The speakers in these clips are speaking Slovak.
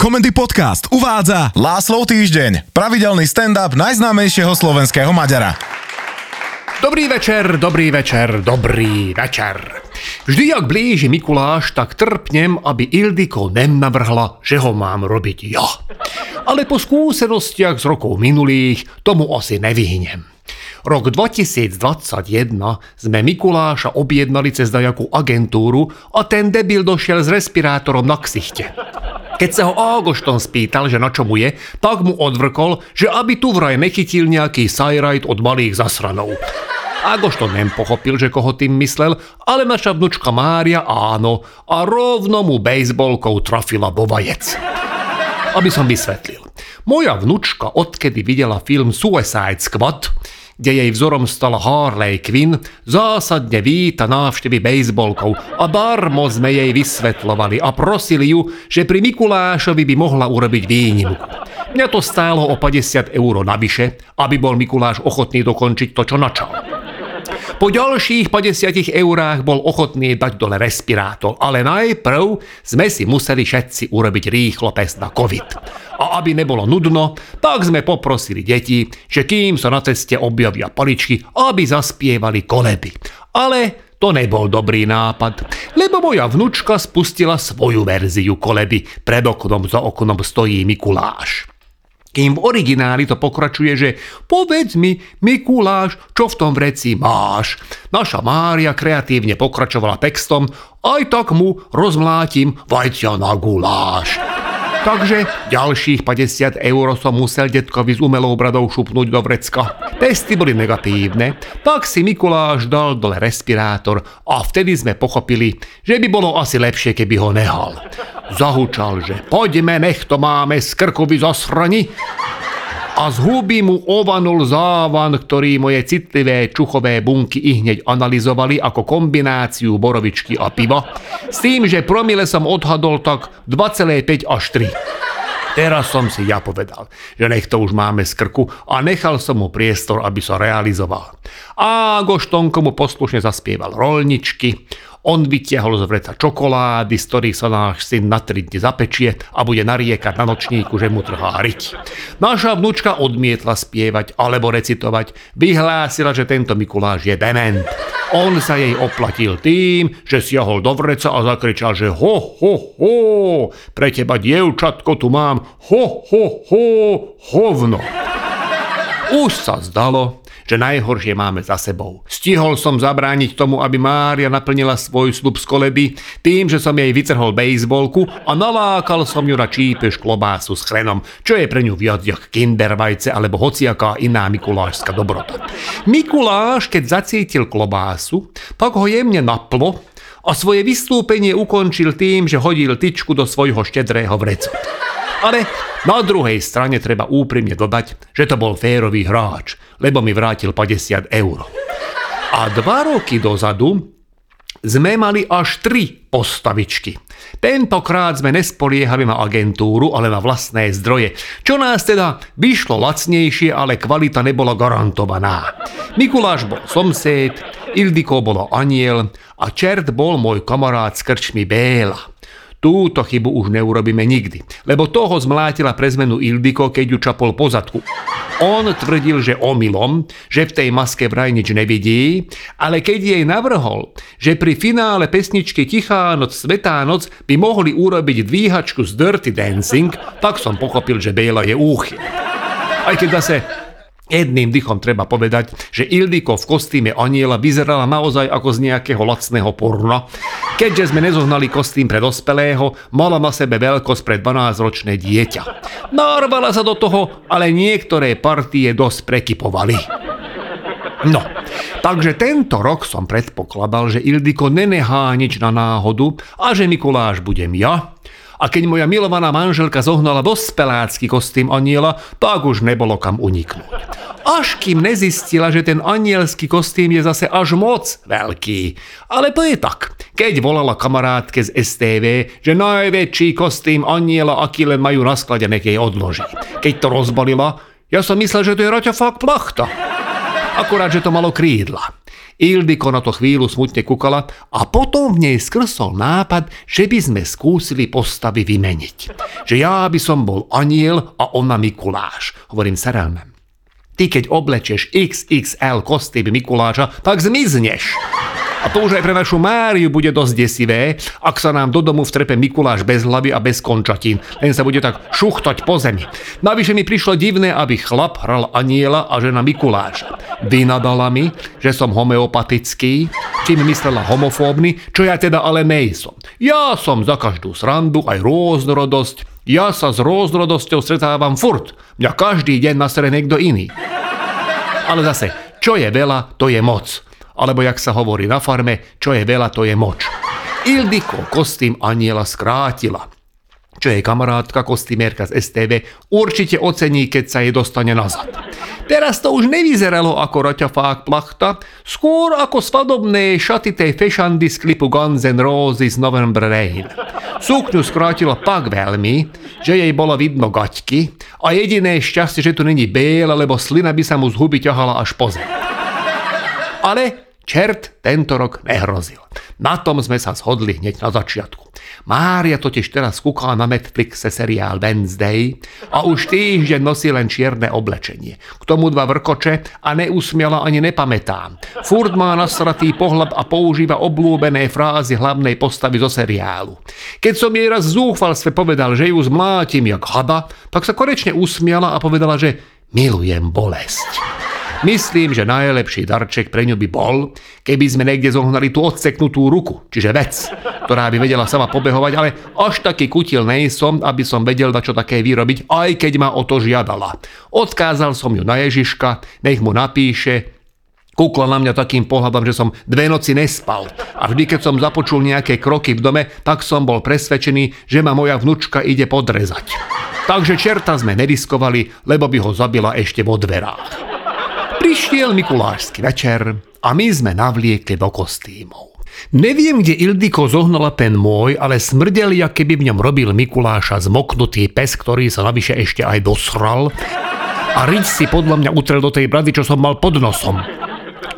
Komendy Podcast uvádza Láslov týždeň, pravidelný stand-up najznámejšieho slovenského Maďara. Dobrý večer, dobrý večer, dobrý večer. Vždy, jak blíži Mikuláš, tak trpnem, aby Ildiko navrhla, že ho mám robiť ja. Ale po skúsenostiach z rokov minulých tomu asi nevyhnem. Rok 2021 sme Mikuláša objednali cez dajakú agentúru a ten debil došiel s respirátorom na ksichte. Keď sa ho Agošton spýtal, že na čo mu je, tak mu odvrkol, že aby tu vraj nechytil nejaký sajrajt od malých zasranov. Agošton nem pochopil, že koho tým myslel, ale naša vnučka Mária áno a rovno mu bejsbolkou trafila vo vajec. Aby som vysvetlil. Moja vnučka, odkedy videla film Suicide Squad, kde jej vzorom stala Harley Quinn, zásadne víta návštevy bejsbolkou a darmo sme jej vysvetlovali a prosili ju, že pri Mikulášovi by mohla urobiť výnimku. Mňa to stálo o 50 eur navyše, aby bol Mikuláš ochotný dokončiť to, čo načal. Po ďalších 50 eurách bol ochotný dať dole respirátor, ale najprv sme si museli všetci urobiť rýchlo test na COVID. A aby nebolo nudno, tak sme poprosili deti, že kým sa na ceste objavia paličky, aby zaspievali koleby. Ale to nebol dobrý nápad, lebo moja vnučka spustila svoju verziu koleby. Pred oknom za oknom stojí Mikuláš. Kým v origináli to pokračuje, že povedz mi, Mikuláš, čo v tom vreci máš. Naša Mária kreatívne pokračovala textom, aj tak mu rozmlátim vajcia na guláš. Takže ďalších 50 eur som musel detkovi s umelou bradou šupnúť do vrecka. Testy boli negatívne, tak si Mikuláš dal dole respirátor a vtedy sme pochopili, že by bolo asi lepšie, keby ho nehal. Zahučal, že poďme, nech to máme z krkovi zasrani a z huby mu ovanul závan, ktorý moje citlivé čuchové bunky i hneď analyzovali ako kombináciu borovičky a piva, s tým, že promile som odhadol tak 2,5 až 3. Teraz som si ja povedal, že nech to už máme z krku a nechal som mu priestor, aby sa realizoval. A Goštonko mu poslušne zaspieval rolničky, on vytiahol z vreca čokolády, z ktorých sa náš syn na tri dni zapečie a bude nariekať na nočníku, že mu trhá riť. Naša vnúčka odmietla spievať alebo recitovať. Vyhlásila, že tento Mikuláš je dement. On sa jej oplatil tým, že siahol do vreca a zakričal, že ho, ho, ho, pre teba dievčatko tu mám, ho, ho, ho, hovno. Už sa zdalo, že najhoršie máme za sebou. Stihol som zabrániť tomu, aby Mária naplnila svoj slub z koleby tým, že som jej vytrhol bejsbolku a nalákal som ju na čípeš klobásu s chrenom, čo je pre ňu viac jak kindervajce alebo hociaká iná mikulášska dobrota. Mikuláš, keď zacítil klobásu, tak ho jemne naplo a svoje vystúpenie ukončil tým, že hodil tyčku do svojho štedrého vrecu. Ale na druhej strane treba úprimne dodať, že to bol férový hráč, lebo mi vrátil 50 eur. A dva roky dozadu sme mali až tri postavičky. Tentokrát sme nespoliehali na agentúru, ale na vlastné zdroje, čo nás teda vyšlo lacnejšie, ale kvalita nebola garantovaná. Mikuláš bol somsed, Ildiko bolo aniel a čert bol môj kamarát z krčmi Béla. Túto chybu už neurobíme nikdy, lebo toho zmlátila pre zmenu Ildiko, keď ju čapol po zadku. On tvrdil, že omylom, že v tej maske vraj nič nevidí, ale keď jej navrhol, že pri finále pesničky Tichá noc, Svetá noc by mohli urobiť dvíhačku z Dirty Dancing, tak som pochopil, že Bela je úchy. Aj keď zase Jedným dychom treba povedať, že Ildiko v kostýme aniela vyzerala naozaj ako z nejakého lacného porna. Keďže sme nezohnali kostým pre dospelého, mala na sebe veľkosť pre 12-ročné dieťa. Narvala sa do toho, ale niektoré partie dosť prekypovali. No, takže tento rok som predpokladal, že Ildiko nenehá nič na náhodu a že Mikuláš budem ja, a keď moja milovaná manželka zohnala dospelácky kostým aniela, tak už nebolo kam uniknúť až kým nezistila, že ten anielský kostým je zase až moc veľký. Ale to je tak. Keď volala kamarátke z STV, že najväčší kostým aniela, aký len majú na sklade, nech jej odloží. Keď to rozbalila, ja som myslel, že to je fakt plachta. Akurát, že to malo krídla. Ildiko na to chvíľu smutne kúkala a potom v nej skrsol nápad, že by sme skúsili postavy vymeniť. Že ja by som bol aniel a ona Mikuláš. Hovorím Sarelmem. Ty keď oblečeš XXL kostým Mikuláša, tak zmizneš. A to už aj pre našu Máriu bude dosť desivé, ak sa nám do domu vtrepe Mikuláš bez hlavy a bez končatín. Len sa bude tak šuchtať po zemi. Navyše mi prišlo divné, aby chlap hral aniela a žena Mikuláša. Vynadala mi, že som homeopatický, čím myslela homofóbny, čo ja teda ale nejsom. Ja som za každú srandu aj rôznorodosť. Ja sa s rôznorodosťou stretávam furt. Mňa každý deň nasere niekto iný. Ale zase, čo je veľa, to je moc alebo jak sa hovorí na farme, čo je veľa, to je moč. Ildiko kostým aniela skrátila čo je kamarátka kostýmérka z STV, určite ocení, keď sa jej dostane nazad. Teraz to už nevyzeralo ako raťafák plachta, skôr ako svadobné šaty tej fešandy z klipu Guns N' Roses November Rain. Sukňu skrátila pak veľmi, že jej bolo vidno gaťky a jediné šťastie, že tu není bél, lebo slina by sa mu z huby ťahala až po zem. Ale Čert tento rok nehrozil. Na tom sme sa zhodli hneď na začiatku. Mária totiž teraz kúkala na Netflixe seriál Wednesday a už týždeň nosí len čierne oblečenie. K tomu dva vrkoče a neusmiala ani nepamätám. Furt má nasratý pohľad a používa oblúbené frázy hlavnej postavy zo seriálu. Keď som jej raz zúfalstve povedal, že ju zmlátim jak hada, tak sa konečne usmiala a povedala, že milujem bolesť. Myslím, že najlepší darček pre ňu by bol, keby sme niekde zohnali tú odseknutú ruku, čiže vec, ktorá by vedela sama pobehovať, ale až taký kutil nejsom, aby som vedel na čo také vyrobiť, aj keď ma o to žiadala. Odkázal som ju na Ježiška, nech mu napíše, Kúkla na mňa takým pohľadom, že som dve noci nespal. A vždy, keď som započul nejaké kroky v dome, tak som bol presvedčený, že ma moja vnúčka ide podrezať. Takže čerta sme nediskovali, lebo by ho zabila ešte vo dverách. Prišiel Mikulášsky večer a my sme navliekli do kostýmov. Neviem, kde Ildiko zohnala ten môj, ale smrdel, jak keby v ňom robil Mikuláša zmoknutý pes, ktorý sa navyše ešte aj dosral. A riť si podľa mňa utrel do tej brady, čo som mal pod nosom.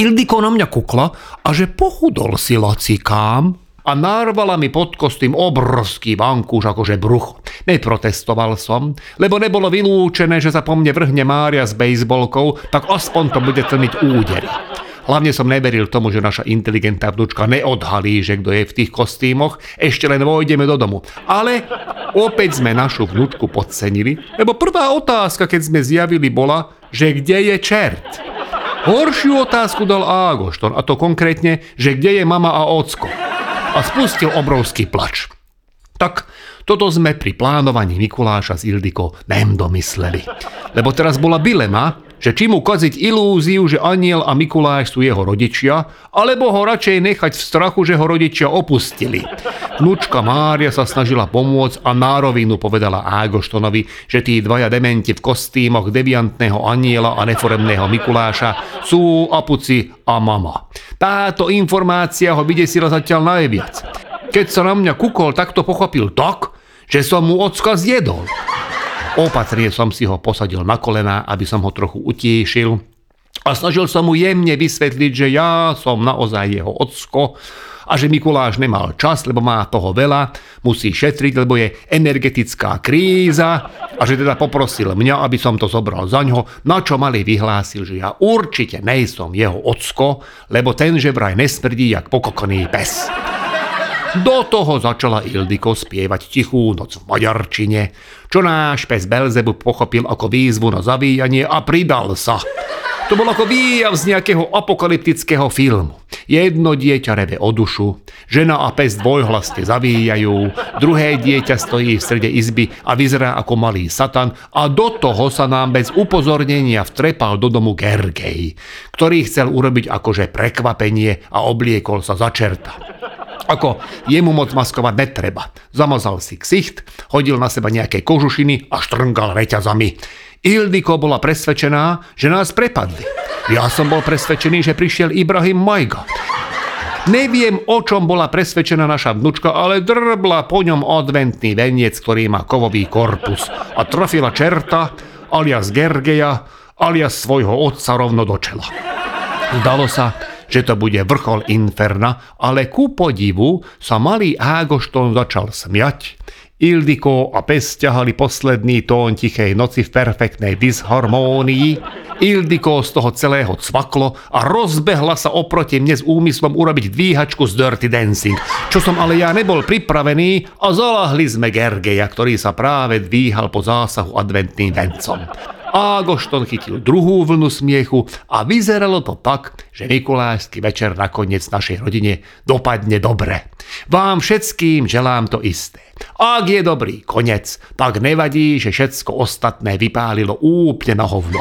Ildiko na mňa kukla a že pochudol si lacikám, a narvala mi pod kostým obrovský vankúš akože brucho. Neprotestoval som, lebo nebolo vylúčené, že sa po mne vrhne Mária s bejsbolkou, tak aspoň to bude tlmiť údery. Hlavne som neveril tomu, že naša inteligentná vnúčka neodhalí, že kto je v tých kostýmoch, ešte len vojdeme do domu. Ale opäť sme našu vnúčku podcenili, lebo prvá otázka, keď sme zjavili, bola, že kde je čert. Horšiu otázku dal Ágošton, a to konkrétne, že kde je mama a ocko a spustil obrovský plač. Tak toto sme pri plánovaní Mikuláša z Ildiko nem domysleli. Lebo teraz bola bilema, že či mu kaziť ilúziu, že aniel a Mikuláš sú jeho rodičia, alebo ho radšej nechať v strachu, že ho rodičia opustili. Vnúčka Mária sa snažila pomôcť a nárovinu povedala Ágoštonovi, že tí dvaja dementi v kostýmoch deviantného aniela a neforemného Mikuláša sú apuci a mama. Táto informácia ho vydesila zatiaľ najviac. Keď sa na mňa kukol, tak to pochopil tak, že som mu ocka zjedol. Opatrne som si ho posadil na kolená, aby som ho trochu utiešil a snažil som mu jemne vysvetliť, že ja som naozaj jeho ocko a že Mikuláš nemal čas, lebo má toho veľa, musí šetriť, lebo je energetická kríza a že teda poprosil mňa, aby som to zobral za ňo, na čo malý vyhlásil, že ja určite nejsom jeho ocko, lebo ten že vraj nesmrdí jak pokokoný pes. Do toho začala Ildiko spievať tichú noc v maďarčine, čo náš pes Belzebu pochopil ako výzvu na zavíjanie a pridal sa. To bol ako výjav z nejakého apokalyptického filmu. Jedno dieťa reve o dušu, žena a pes dvojhlasne zavíjajú, druhé dieťa stojí v strede izby a vyzerá ako malý satan a do toho sa nám bez upozornenia vtrepal do domu Gergej, ktorý chcel urobiť akože prekvapenie a obliekol sa za čerta. Ako jemu moc maskovať netreba. Zamazal si ksicht, hodil na seba nejaké kožušiny a štrngal reťazami. Ildiko bola presvedčená, že nás prepadli. Ja som bol presvedčený, že prišiel Ibrahim Majga. Neviem, o čom bola presvedčená naša vnúčka, ale drbla po ňom adventný veniec, ktorý má kovový korpus a trafila čerta, alias Gergeja, alias svojho otca rovno do čela. Zdalo sa, že to bude vrchol inferna, ale ku podivu sa malý Ágošton začal smiať. Ildiko a pes ťahali posledný tón tichej noci v perfektnej disharmónii. Ildiko z toho celého cvaklo a rozbehla sa oproti mne s úmyslom urobiť dvíhačku z Dirty Dancing, čo som ale ja nebol pripravený a zalahli sme Gergeja, ktorý sa práve dvíhal po zásahu adventným vencom. Ágošton chytil druhú vlnu smiechu a vyzeralo to tak, že Mikulášsky večer nakoniec našej rodine dopadne dobre. Vám všetkým želám to isté. Ak je dobrý konec, tak nevadí, že všetko ostatné vypálilo úplne na hovno.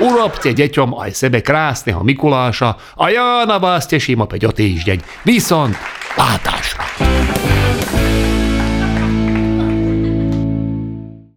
Urobte deťom aj sebe krásneho Mikuláša a ja na vás teším opäť o týždeň. Vyson, Látáš.